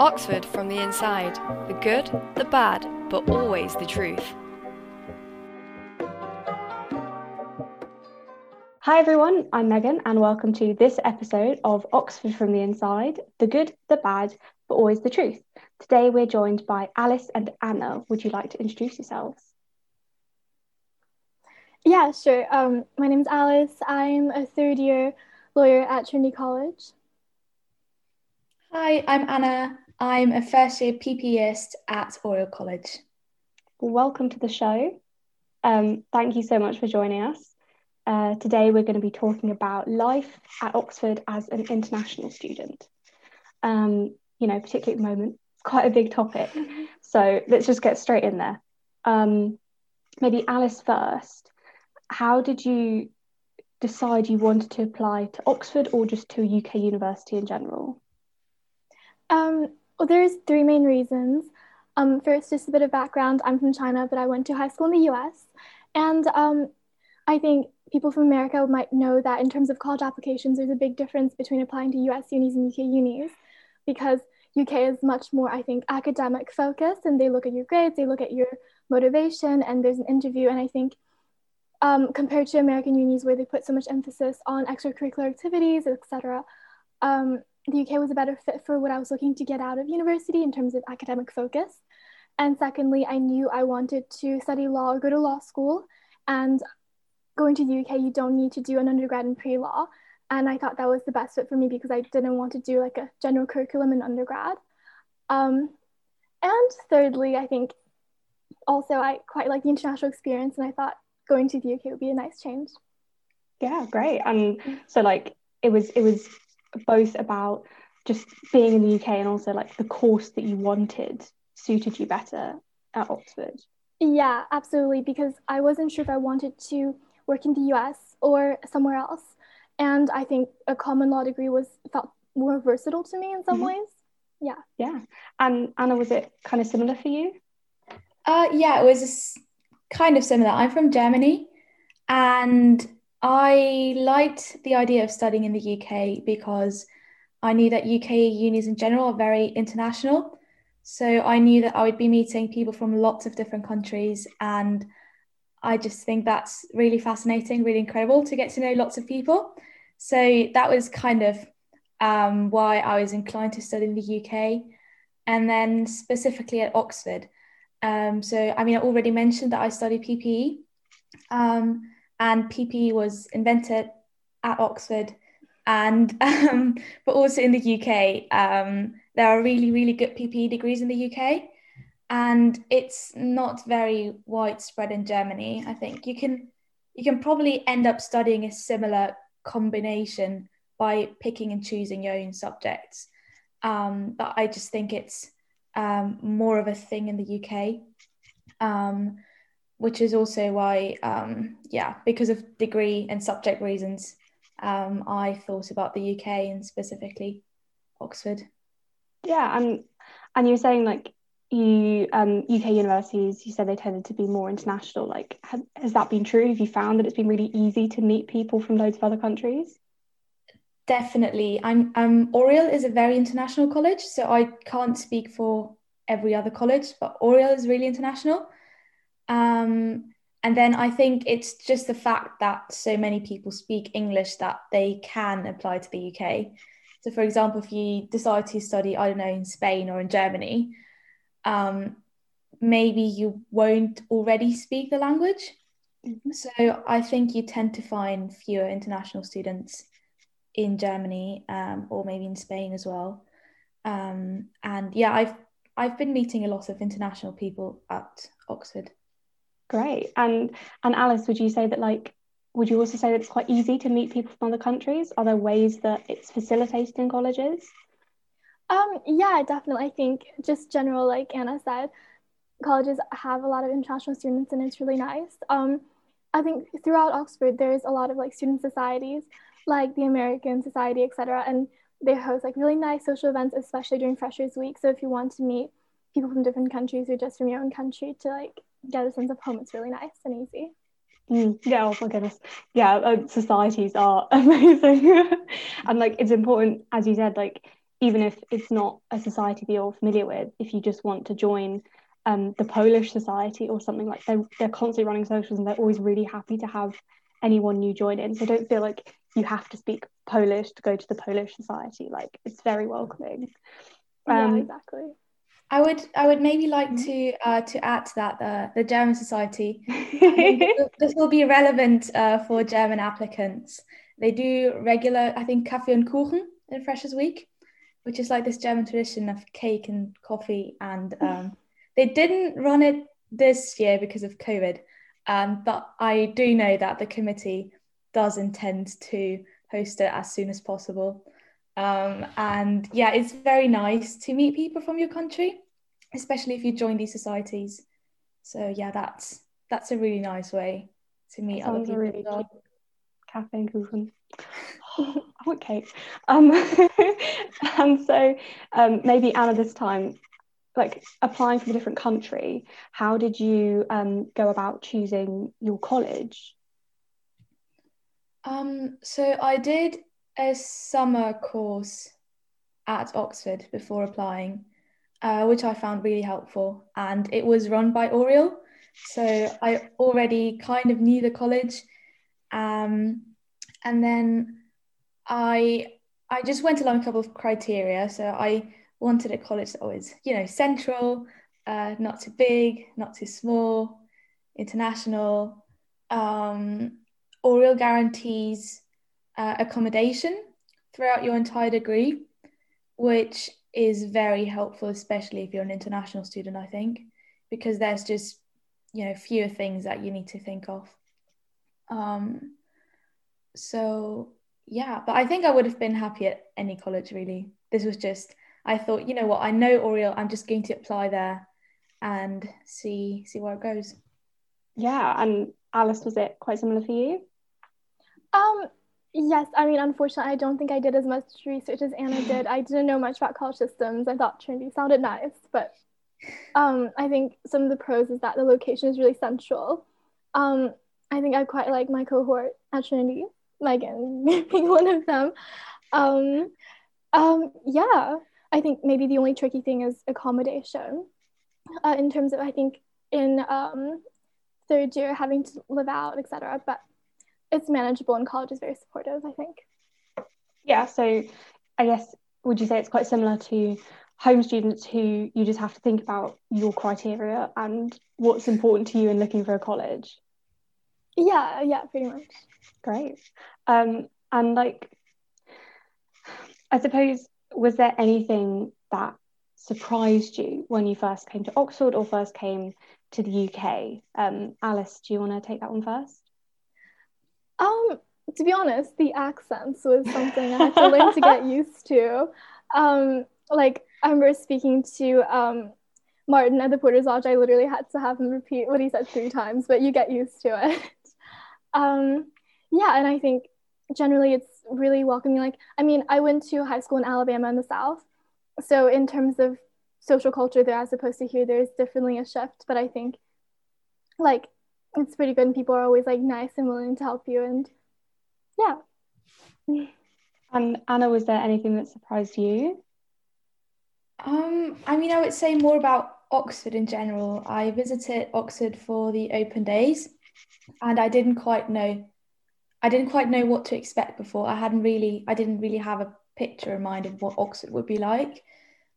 Oxford from the inside. The good, the bad, but always the truth. Hi everyone, I'm Megan and welcome to this episode of Oxford from the Inside the good, the bad, but always the truth. Today we're joined by Alice and Ana. Would you like to introduce yourselves? Yeah, sure. Um, my name's Alice. I'm a third year lawyer at Trinity College. Hi, I'm Ana. I'm a first year PPEist at Oriel College. Welcome to the show. Um, thank you so much for joining us. Uh, today we're going to be talking about life at Oxford as an international student. Um, you know, particularly at the moment, it's quite a big topic. So let's just get straight in there. Um, maybe Alice first. How did you decide you wanted to apply to Oxford or just to a UK university in general? Um, well, there's three main reasons. Um, first, just a bit of background. I'm from China, but I went to high school in the US. And um, I think people from America might know that in terms of college applications, there's a big difference between applying to US unis and UK unis because UK is much more, I think, academic focused and they look at your grades, they look at your motivation, and there's an interview. And I think um, compared to American unis where they put so much emphasis on extracurricular activities, etc., um, the UK was a better fit for what I was looking to get out of university in terms of academic focus. And secondly, I knew I wanted to study law or go to law school. And going to the UK, you don't need to do an undergrad in pre law. And I thought that was the best fit for me because I didn't want to do like a general curriculum in undergrad. Um, and thirdly, I think also I quite like the international experience, and I thought going to the UK would be a nice change. Yeah, great. And so like it was it was both about just being in the UK and also like the course that you wanted suited you better at Oxford. Yeah, absolutely. Because I wasn't sure if I wanted to work in the US or somewhere else. And I think a common law degree was felt more versatile to me in some mm-hmm. ways. Yeah. Yeah. And Ana, was it kind of similar for you? Uh, yeah, it was kind of similar. I'm from Germany and I liked the idea of studying in the UK because I knew that UK unis in general are very international. So I knew that I would be meeting people from lots of different countries. And I just think that's really fascinating, really incredible to get to know lots of people. So that was kind of um, why I was inclined to study in the UK. And then specifically at Oxford. Um, so, I mean, I already mentioned that I studied PPE. Um, and PPE was invented at Oxford and um, but also in the UK um, there are really really good PPE degrees in the UK and it's not very widespread in Germany I think. You can you can probably end up studying a similar combination by picking and choosing your own subjects. Um, but I just think it's um, more of a thing in the UK um, which is also why, um, yeah, because of degree and subject reasons, um, I thought about the UK and specifically Oxford. Yeah, and and you were saying like you um, UK universities, you said they tended to be more international. Like, has, has that been true? Have you found that it's been really easy to meet people from loads of other countries? Definitely. I'm um Oriel is a very international college, so I can't speak for every other college, but Oriel is really international. Um, and then I think it's just the fact that so many people speak English that they can apply to the UK. So, for example, if you decide to study, I don't know, in Spain or in Germany, um, maybe you won't already speak the language. Mm-hmm. So, I think you tend to find fewer international students in Germany um, or maybe in Spain as well. Um, and yeah, I've I've been meeting a lot of international people at Oxford. Great. And and Alice, would you say that like would you also say that it's quite easy to meet people from other countries? Are there ways that it's facilitated in colleges? Um, yeah, definitely. I think just general, like Ana said, colleges have a lot of international students and it's really nice. Um, I think throughout Oxford, there's a lot of like student societies, like the American Society, etc. And they host like really nice social events, especially during Freshers Week. So if you want to meet people from different countries or just from your own country to like get a sense of home. It's really nice and easy. Mm, yeah, oh my goodness. Yeah, uh, societies are amazing. and like it's important, as you said, like even if it's not a society that you're familiar with, if you just want to join um, the Polish Society or something like they're, they're constantly running socials and they're always really happy to have anyone new join in. So don't feel like you have to speak Polish to go to the Polish Society. Like it's very welcoming. Um, yeah, exactly. I would I would maybe like mm-hmm. to uh, to add to that the, the German Society. this will be relevant uh, for German applicants. They do regular, I think, Kaffee und Kuchen in Freshers Week, which is like this German tradition of cake and coffee. And um, they didn't run it this year because of COVID, um, but I do know that the committee does intend to host it as soon as possible. Um, and yeah, it's very nice to meet people from your country, especially if you join these societies. So yeah, that's that's a really nice way to meet other people. Really well. Cafe and kuchen. I want cake. Um, and so um, maybe Ana, this time, like applying from a different country, how did you um, go about choosing your college? Um, so I did a summer course at Oxford before applying, uh, which I found really helpful. And it was run by Oriel. So I already kind of knew the college. Um, and then I I just went along a couple of criteria. So I wanted a college that was, you know, central, uh, not too big, not too small, international. Um, Oriel guarantees uh, accommodation throughout your entire degree, which is very helpful, especially if you're an international student, I think, because there's just, you know, fewer things that you need to think of. Um, so, yeah, but I think I would have been happy at any college, really. This was just, I thought, you know what, I know Oriel, I'm just going to apply there and see see where it goes. Yeah, and Alice, was it quite similar for you? Um, Yes, I mean, unfortunately, I don't think I did as much research as Ana did. I didn't know much about college systems. I thought Trinity sounded nice, but um, I think some of the pros is that the location is really central. Um, I think I quite like my cohort at Trinity, Megan being one of them. Um, um, yeah, I think maybe the only tricky thing is accommodation. Uh, in terms of, I think in um, third year having to live out, etc. But it's manageable and college is very supportive i think. Yeah so i guess would you say it's quite similar to home students who you just have to think about your criteria and what's important to you in looking for a college? Yeah yeah pretty much. Great. Um and like i suppose was there anything that surprised you when you first came to oxford or first came to the uk um alice do you want to take that one first um, to be honest, the accents was something I had to learn to get used to. Um, like I remember speaking to um, Martin at the Porter's Lodge. I literally had to have him repeat what he said three times, but you get used to it. um, yeah, and I think generally it's really welcoming. Like, I mean, I went to high school in Alabama in the South, so in terms of social culture there as opposed to here, there's definitely a shift. But I think, like, it's pretty good and people are always like nice and willing to help you and yeah. And ana was there anything that surprised you? Um i mean i would say more about oxford in general. I visited oxford for the open days and i didn't quite know i didn't quite know what to expect before. I hadn't really i didn't really have a picture in mind of what oxford would be like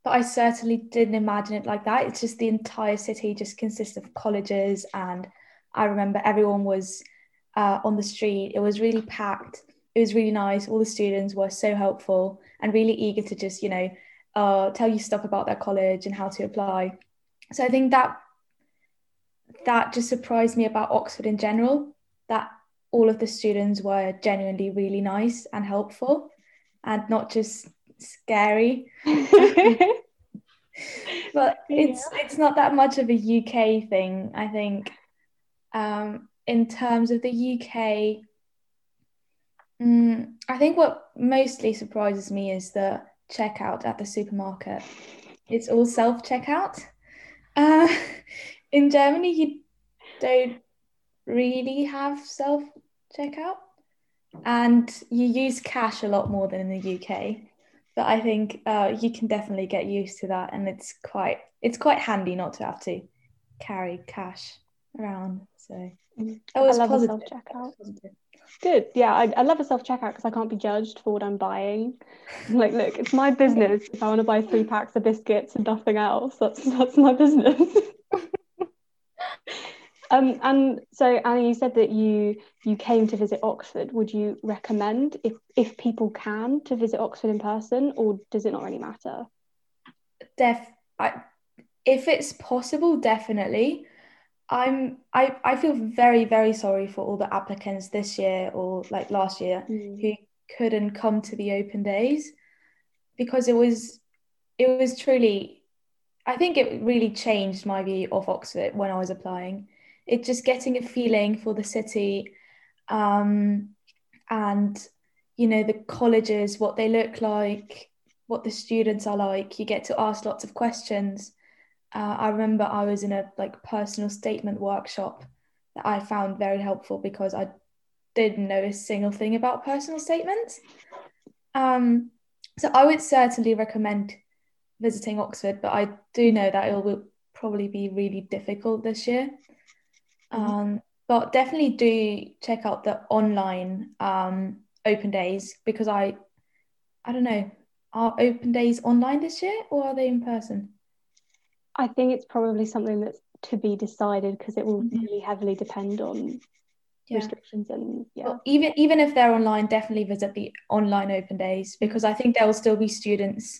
but i certainly didn't imagine it like that. It's just the entire city just consists of colleges and I remember everyone was uh, on the street. It was really packed. It was really nice. All the students were so helpful and really eager to just, you know, uh, tell you stuff about their college and how to apply. So I think that that just surprised me about Oxford in general. That all of the students were genuinely really nice and helpful, and not just scary. but it's yeah. it's not that much of a UK thing. I think um, in terms of the UK, mm, I think what mostly surprises me is the checkout at the supermarket. It's all self checkout. Uh, in Germany, you don't really have self checkout, and you use cash a lot more than in the UK. but I think uh, you can definitely get used to that, and it's quite it's quite handy not to have to carry cash around. So Mm. that was I love positive. a self checkout. Positive. Good. Yeah, I, I love a self checkout because I can't be judged for what I'm buying. I'm like, look, it's my business. If I want to buy three packs of biscuits and nothing else, that's that's my business. um, and so Annie, you said that you you came to visit Oxford. Would you recommend if if people can to visit Oxford in person, or does it not really matter? Def, I, if it's possible, definitely. I'm I, I feel very very sorry for all the applicants this year or like last year who couldn't come to the open days because it was it was truly I think it really changed my view of Oxford when I was applying. It just getting a feeling for the city um, and you know the colleges, what they look like, what the students are like. You get to ask lots of questions. Uh, I remember I was in a like personal statement workshop that I found very helpful because I didn't know a single thing about personal statements. Um, so I would certainly recommend visiting Oxford, but I do know that it will probably be really difficult this year. Um, but definitely do check out the online um, open days because I, I don't know, are open days online this year or are they in person? I think it's probably something that's to be decided because it will Mhm. really heavily depend on Yeah. restrictions and yeah. Well, even even if they're online, definitely visit the online open days because I think there will still be students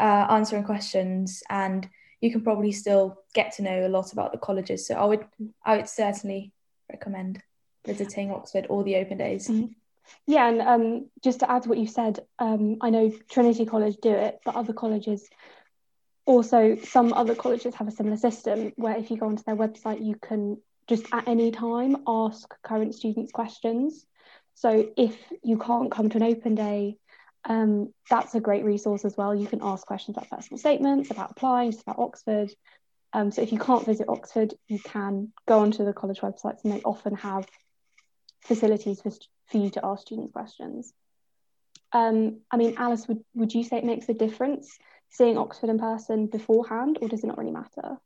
uh, answering questions, and you can probably still get to know a lot about the colleges. So I would I would certainly recommend visiting Oxford or the open days. Mhm. Yeah, and um, just to add to what you said, um, I know Trinity College do it, but other colleges also, some other colleges have a similar system where if you go onto their website, you can just at any time ask current students questions. So if you can't come to an open day, um, that's a great resource as well. You can ask questions about personal statements, about applying, about Oxford. Um, so if you can't visit Oxford, you can go onto the college websites and they often have facilities for, for you to ask students questions. Um, I mean, Alice, would, would you say it makes a difference seeing Oxford in person beforehand, or does it not really matter?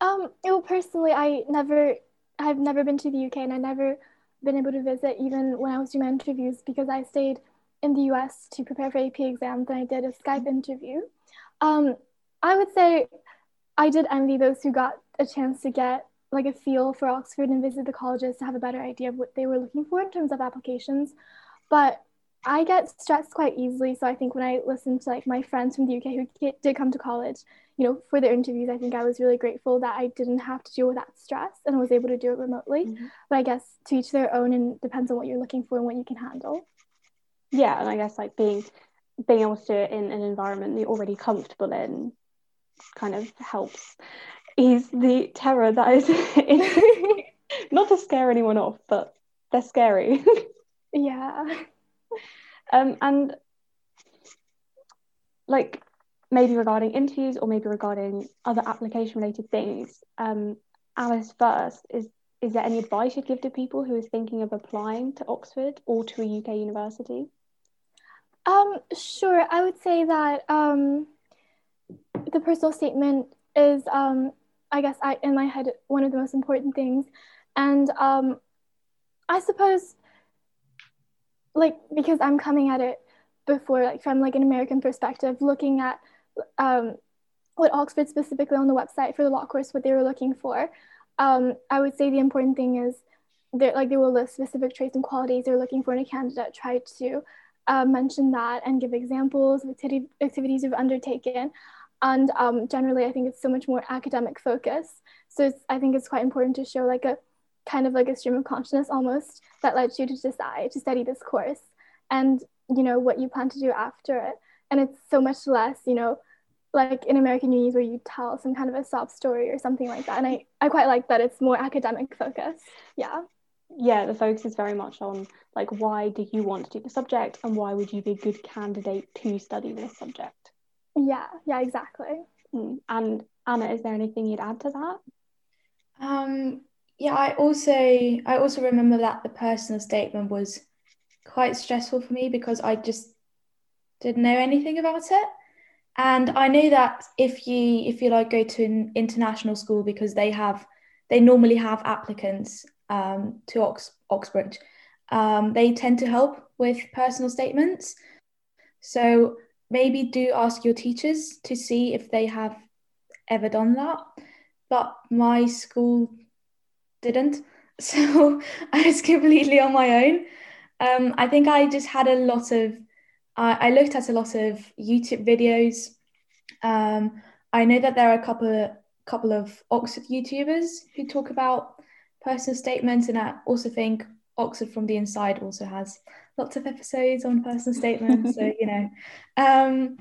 Um, well, personally, I never, I've never been to the UK, and I never been able to visit even when I was doing my interviews because I stayed in the US to prepare for AP exams, and I did a Skype interview. Um, I would say I did envy those who got a chance to get like a feel for Oxford and visit the colleges to have a better idea of what they were looking for in terms of applications. But I get stressed quite easily, so I think when I listened to like my friends from the UK who did come to college, you know, for their interviews, I think I was really grateful that I didn't have to deal with that stress and was able to do it remotely. Mhm. But I guess to each their own and depends on what you're looking for and what you can handle. Yeah, and I guess like being being able to do it in an environment that you're already comfortable in kind of helps ease the terror that is in, not to scare anyone off, but they're scary. yeah. um, and like maybe regarding interviews or maybe regarding other application related things. Um, Alice first is is there any advice you'd give to people who are thinking of applying to Oxford or to a UK university? Um, sure. I would say that um, the personal statement is, um, I guess, I, in my head, one of the most important things. And um, I suppose, like, because I'm coming at it before, like, from like an American perspective, looking at um, what Oxford specifically on the website for the law course, what they were looking for. Um, I would say the important thing is, they're, like, they will list specific traits and qualities they're looking for in a candidate. Try to uh, mention that and give examples of activities you've undertaken. And um, generally, I think it's so much more academic focus. So I think it's quite important to show like a kind of like a stream of consciousness almost that lets you to decide to study this course and you know what you plan to do after it. And it's so much less, you know, like in American unis where you tell some kind of a sob story or something like that. And I, I quite like that it's more academic focus. Yeah. Yeah, the focus is very much on like why do you want to do the subject and why would you be a good candidate to study this subject? Yeah, yeah, exactly. Mm. And Ana, is there anything you'd add to that? Um, yeah, I also I also remember that the personal statement was quite stressful for me because I just didn't know anything about it. And I know that if you if you like go to an international school because they have they normally have applicants um, to Ox- Oxbridge, um, they tend to help with personal statements. So maybe do ask your teachers to see if they have ever done that. But my school didn't. So I was completely on my own. Um, I think I just had a lot of, I, I looked at a lot of YouTube videos. Um, I know that there are a couple, couple of Oxford YouTubers who talk about personal statements, and I also think Oxford from the Inside also has lots of episodes on personal statements. so, you know, um,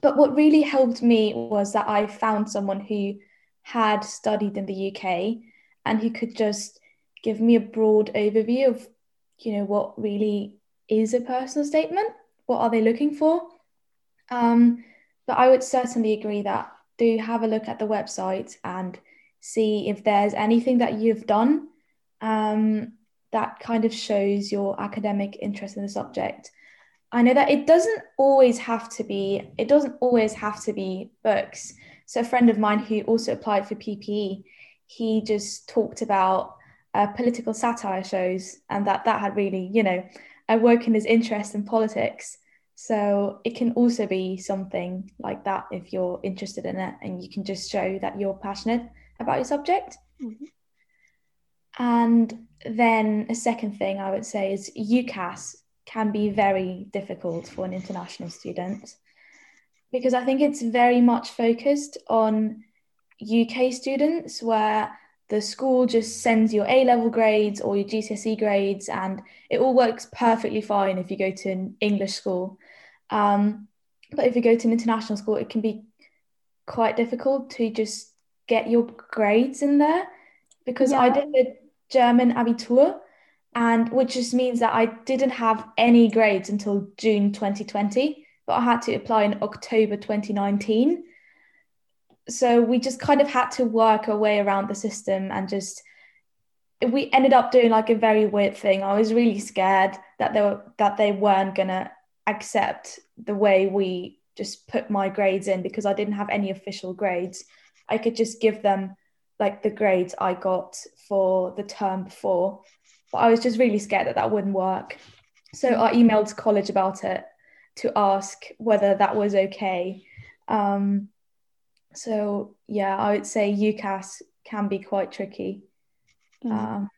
but what really helped me was that I found someone who had studied in the UK and who could just give me a broad overview of, you know, what really is a personal statement. What are they looking for? Um, but I would certainly agree that do have a look at the website and see if there's anything that you've done um, that kind of shows your academic interest in the subject. I know that it doesn't always have to be, it doesn't always have to be books. So a friend of mine who also applied for PPE, he just talked about uh, political satire shows, and that that had really, you know, awoken his interest in politics. So it can also be something like that if you're interested in it, and you can just show that you're passionate about your subject. Mm-hmm. And then a second thing I would say is UCAS can be very difficult for an international student because I think it's very much focused on UK students where the school just sends your A level grades or your GCSE grades, and it all works perfectly fine if you go to an English school. Um, but if you go to an international school, it can be quite difficult to just get your grades in there because yeah. I did the German Abitur, and which just means that I didn't have any grades until June 2020, but I had to apply in October 2019 so we just kind of had to work our way around the system and just we ended up doing like a very weird thing. I was really scared that they were that they weren't gonna accept the way we just put my grades in because I didn't have any official grades. I could just give them like the grades I got for the term before. But I was just really scared that that wouldn't work. So I emailed college about it to ask whether that was okay. Um, so yeah, I would say UCAS can be quite tricky. Mm. Um,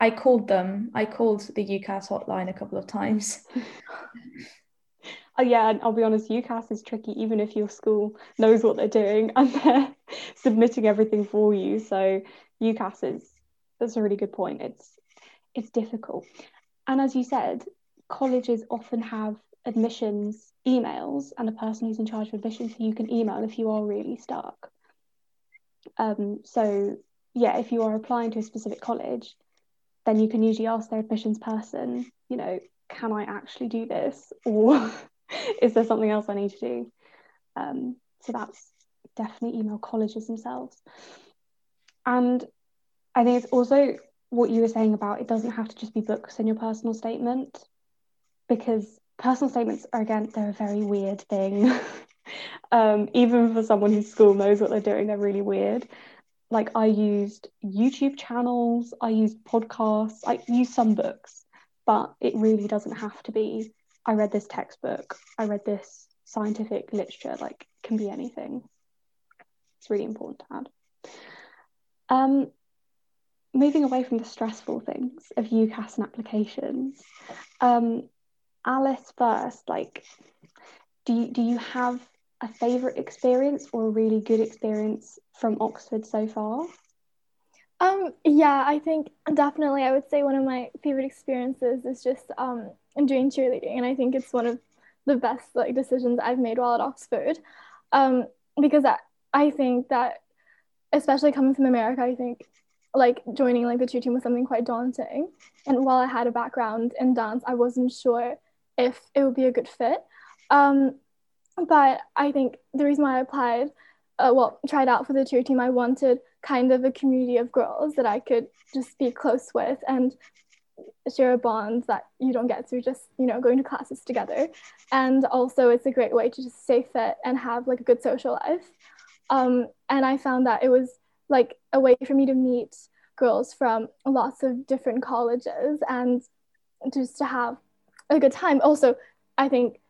I called them. I called the UCAS hotline a couple of times. oh yeah, and I'll be honest, UCAS is tricky even if your school knows what they're doing and they're submitting everything for you. So UCAS is that's a really good point. It's it's difficult. And as you said, colleges often have admissions emails and a person who's in charge of admissions who you can email if you are really stuck. Um, so yeah, if you are applying to a specific college, then you can usually ask their admissions person, you know, can I actually do this, or is there something else I need to do? Um, so that's definitely email colleges themselves. And I think it's also what you were saying about it doesn't have to just be books in your personal statement because personal statements are again they're a very weird thing. Um, even for someone whose school knows what they're doing they're really weird. Like i used youtube channels i used podcasts i used some books but it really doesn't have to be i read this textbook i read this scientific literature like can be anything. It's really important to add. Um, moving away from the stressful things of UCAS and applications, um, Alice first, like, do you, do you have a favourite experience or a really good experience from Oxford so far? Um, yeah, I think definitely I would say one of my favorite experiences is just um, doing cheerleading. And I think it's one of the best like decisions I've made while at Oxford. Um, because I, I think that especially coming from America, I think like joining like the cheer team was something quite daunting. And while I had a background in dance, I wasn't sure if it would be a good fit. Um, but I think the reason why I applied, uh, well, tried out for the cheer team, I wanted kind of a community of girls that I could just be close with and share a bond that you don't get through just you know going to classes together and also it's a great way to just stay fit and have like a good social life um, and i found that it was like a way for me to meet girls from lots of different colleges and just to have a good time. Also i think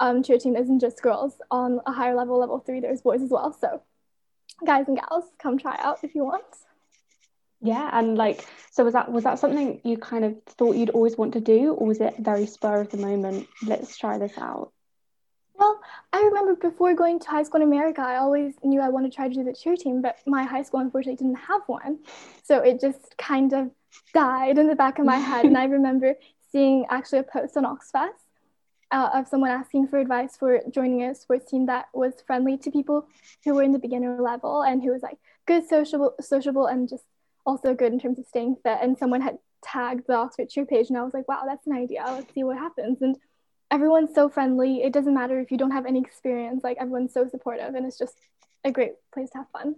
um, cheer team isn't just girls. On a higher level level three there's boys as well. So guys and gals come try out if you want. Yeah and like so was that was that something you kind of thought you'd always want to do or was it very spur of the moment let's try this out? Well i remember before going to high school in america i always knew i wanted to try to do the cheer team but my high school unfortunately didn't have one. So it just kind of died in the back of my head and i remember seeing actually a post on Oxfess uh, of someone asking for advice for joining a sports team that was friendly to people who were in the beginner level and who was like good sociable sociable and just also good in terms of staying fit. And someone had tagged the Oxford Cheer page, and I was like, wow, that's an idea. Let's see what happens. And everyone's so friendly. It doesn't matter if you don't have any experience, like, everyone's so supportive, and it's just a great place to have fun.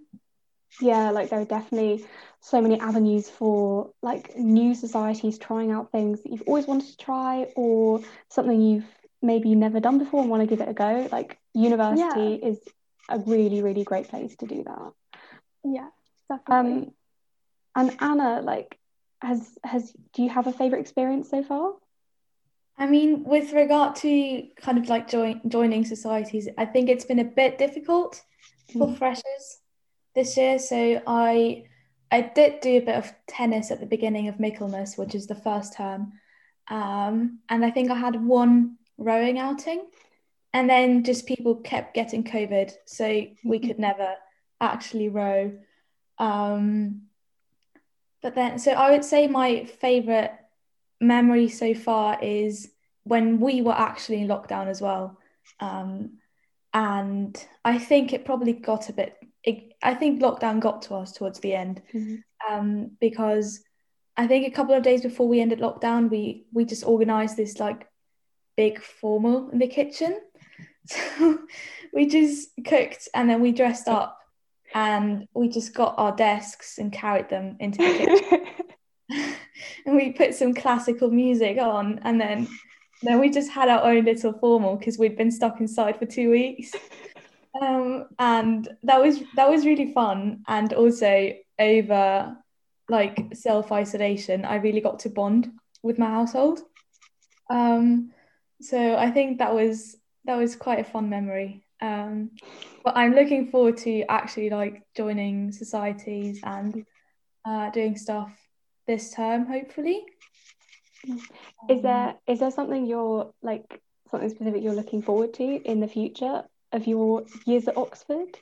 Yeah, like there are definitely so many avenues for like new societies trying out things that you've always wanted to try or something you've maybe never done before and want to give it a go. Like university yeah. is a really, really great place to do that. Yeah, definitely. Um, and Ana, like, has has do you have a favorite experience so far? I mean, with regard to kind of like join, joining societies, I think it's been a bit difficult for mm. freshers this year. So I I did do a bit of tennis at the beginning of Michaelmas, which is the first term, um, and I think I had one rowing outing, and then just people kept getting COVID, so we could never actually row. Um, but then, so I would say my favorite memory so far is when we were actually in lockdown as well. Um, and I think it probably got a bit, it, I think lockdown got to us towards the end mm-hmm. um, because I think a couple of days before we ended lockdown, we we just organized this like big formal in the kitchen. So we just cooked and then we dressed up and we just got our desks and carried them into the kitchen. and we put some classical music on and then then we just had our own little formal because we'd been stuck inside for two weeks. Um, and that was that was really fun. And also over like self-isolation I really got to bond with my household. Um, so I think that was that was quite a fun memory. Um, but I'm looking forward to actually like joining societies and uh, doing stuff this term, hopefully. Is there um, is there something you're like something specific you're looking forward to in the future of your years at Oxford?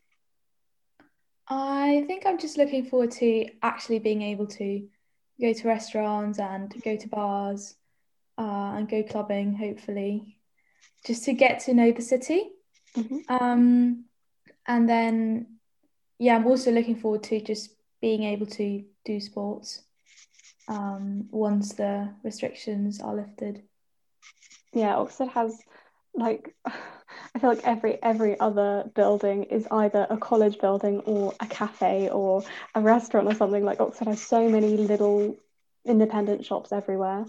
I think I'm just looking forward to actually being able to go to restaurants and go to bars uh, and go clubbing, hopefully, just to get to know the city. Mm-hmm. Um, and then, yeah, I'm also looking forward to just being able to do sports um, once the restrictions are lifted. Yeah, Oxford has like I feel like every every other building is either a college building or a cafe or a restaurant or something. Like Oxford has so many little independent shops everywhere.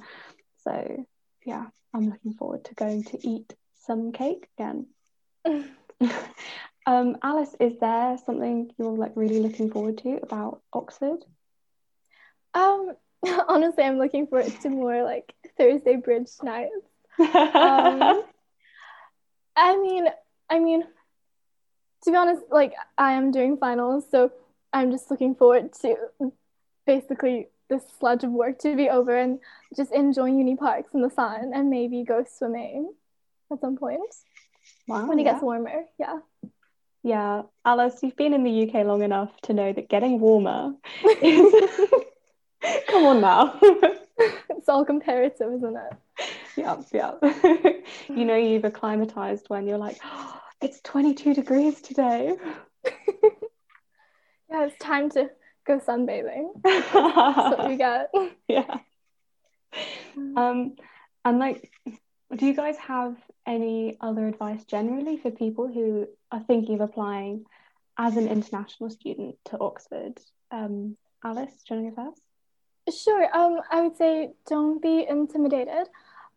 So yeah, I'm looking forward to going to eat some cake again. um, Alice, is there something you're like really looking forward to about Oxford? Um, honestly, I'm looking forward to more like Thursday bridge nights. um, I mean, I mean, to be honest, like I am doing finals, so I'm just looking forward to basically this sludge of work to be over and just enjoy uni parks in the sun and maybe go swimming at some point. Wow, when it yeah. gets warmer, yeah. Yeah, Alice, you've been in the UK long enough to know that getting warmer is. Come on now. it's all comparative, isn't it? Yeah, yeah. you know you've acclimatized when you're like, oh, it's 22 degrees today. yeah, it's time to go sunbathing. That's what we got. Yeah. Um, and like, do you guys have any other advice generally for people who are thinking of applying as an international student to Oxford? Um, Alice, do you want to go first? Sure. Um, I would say don't be intimidated.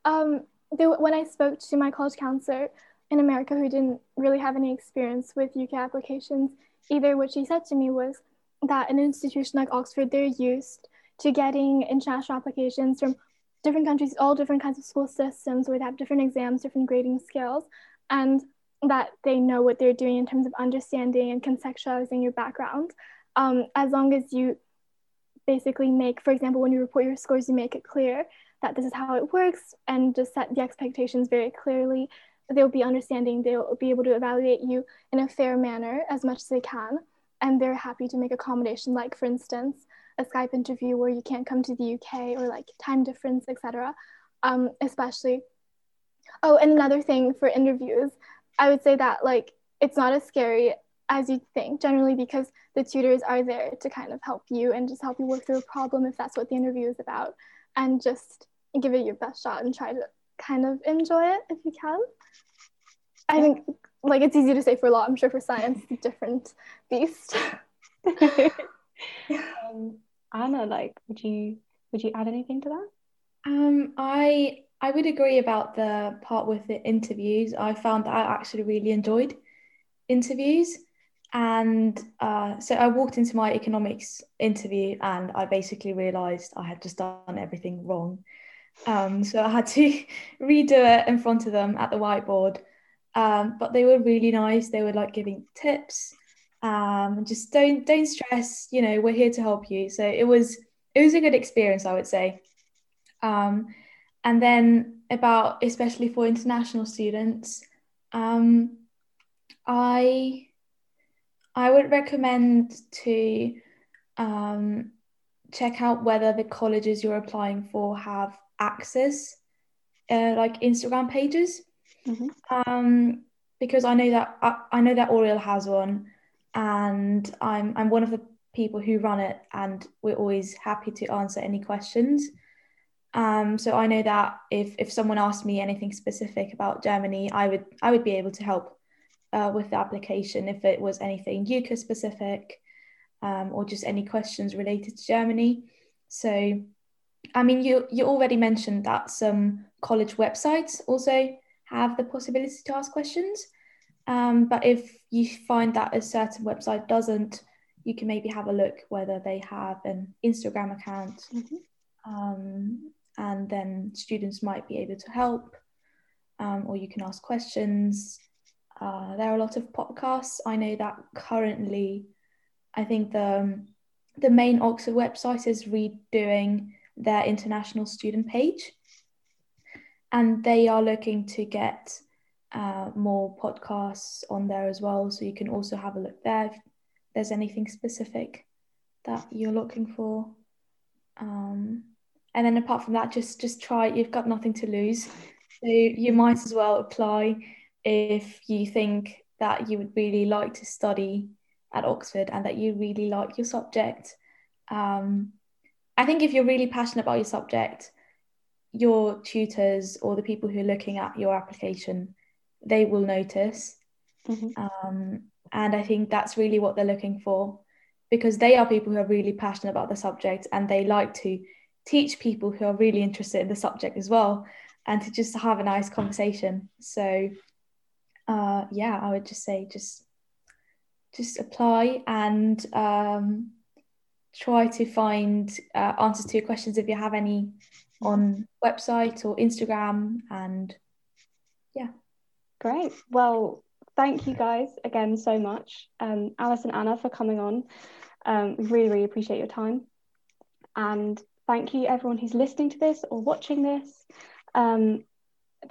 Um, there, when I spoke to my college counselor in America who didn't really have any experience with UK applications either, what she said to me was that an institution like Oxford, they're used to getting international applications from different countries, all different kinds of school systems where they have different exams, different grading scales, and that they know what they're doing in terms of understanding and contextualizing your background. Um, as long as you basically make, for example, when you report your scores, you make it clear that this is how it works and just set the expectations very clearly. They'll be understanding, they'll be able to evaluate you in a fair manner as much as they can. And they're happy to make accommodation, like for instance, a Skype interview where you can't come to the UK or like time difference, etc. Um, especially. Oh, and another thing for interviews, I would say that like it's not as scary as you think generally because the tutors are there to kind of help you and just help you work through a problem if that's what the interview is about and just give it your best shot and try to kind of enjoy it if you can. I think like it's easy to say for law. I'm sure for science it's a different beast. Um, ana like would you would you add anything to that? Um i i would agree about the part with the interviews. I found that i actually really enjoyed interviews and uh, so I walked into my economics interview and I basically realized I had just done everything wrong. Um, so I had to redo it in front of them at the whiteboard. Um, but they were really nice. They were like giving tips. Um, just don't don't stress. You know, we're here to help you. So it was it was a good experience, I would say. Um, and then about especially for international students, um, I I would recommend to um, check out whether the colleges you're applying for have access, uh, like Instagram pages, mm-hmm. um, because I know that I, I know that Oriel has one, and I'm I'm one of the people who run it, and we're always happy to answer any questions. Um, so I know that if if someone asked me anything specific about Germany, I would I would be able to help uh, with the application if it was anything UK specific um, or just any questions related to Germany. So, I mean, you you already mentioned that some college websites also have the possibility to ask questions. Um, but if you find that a certain website doesn't, you can maybe have a look whether they have an Instagram account. Mm-hmm. Um, and then students might be able to help, um, or you can ask questions. Uh, there are a lot of podcasts. I know that currently, I think the um, the main Oxford website is redoing their international student page, and they are looking to get uh, more podcasts on there as well. So you can also have a look there if there's anything specific that you're looking for. Um, and then apart from that, just just try. You've got nothing to lose, so you might as well apply if you think that you would really like to study at Oxford and that you really like your subject. Um, I think if you're really passionate about your subject, your tutors or the people who are looking at your application, they will notice. Mm-hmm. Um, and I think that's really what they're looking for because they are people who are really passionate about the subject and they like to teach people who are really interested in the subject as well and to just have a nice conversation. So uh, yeah, I would just say just just apply and um, try to find uh, answers to your questions if you have any on website or Instagram and yeah. Great. Well, thank you guys again so much, um, Alice and Ana, for coming on. Um, we really, really appreciate your time. And thank you everyone who's listening to this or watching this. Um,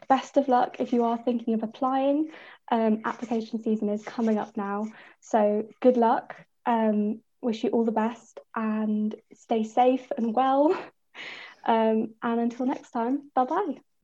best of luck if you are thinking of applying. Um, application season is coming up now. So good luck. Um, wish you all the best and stay safe and well. Um, and until next time, bye bye.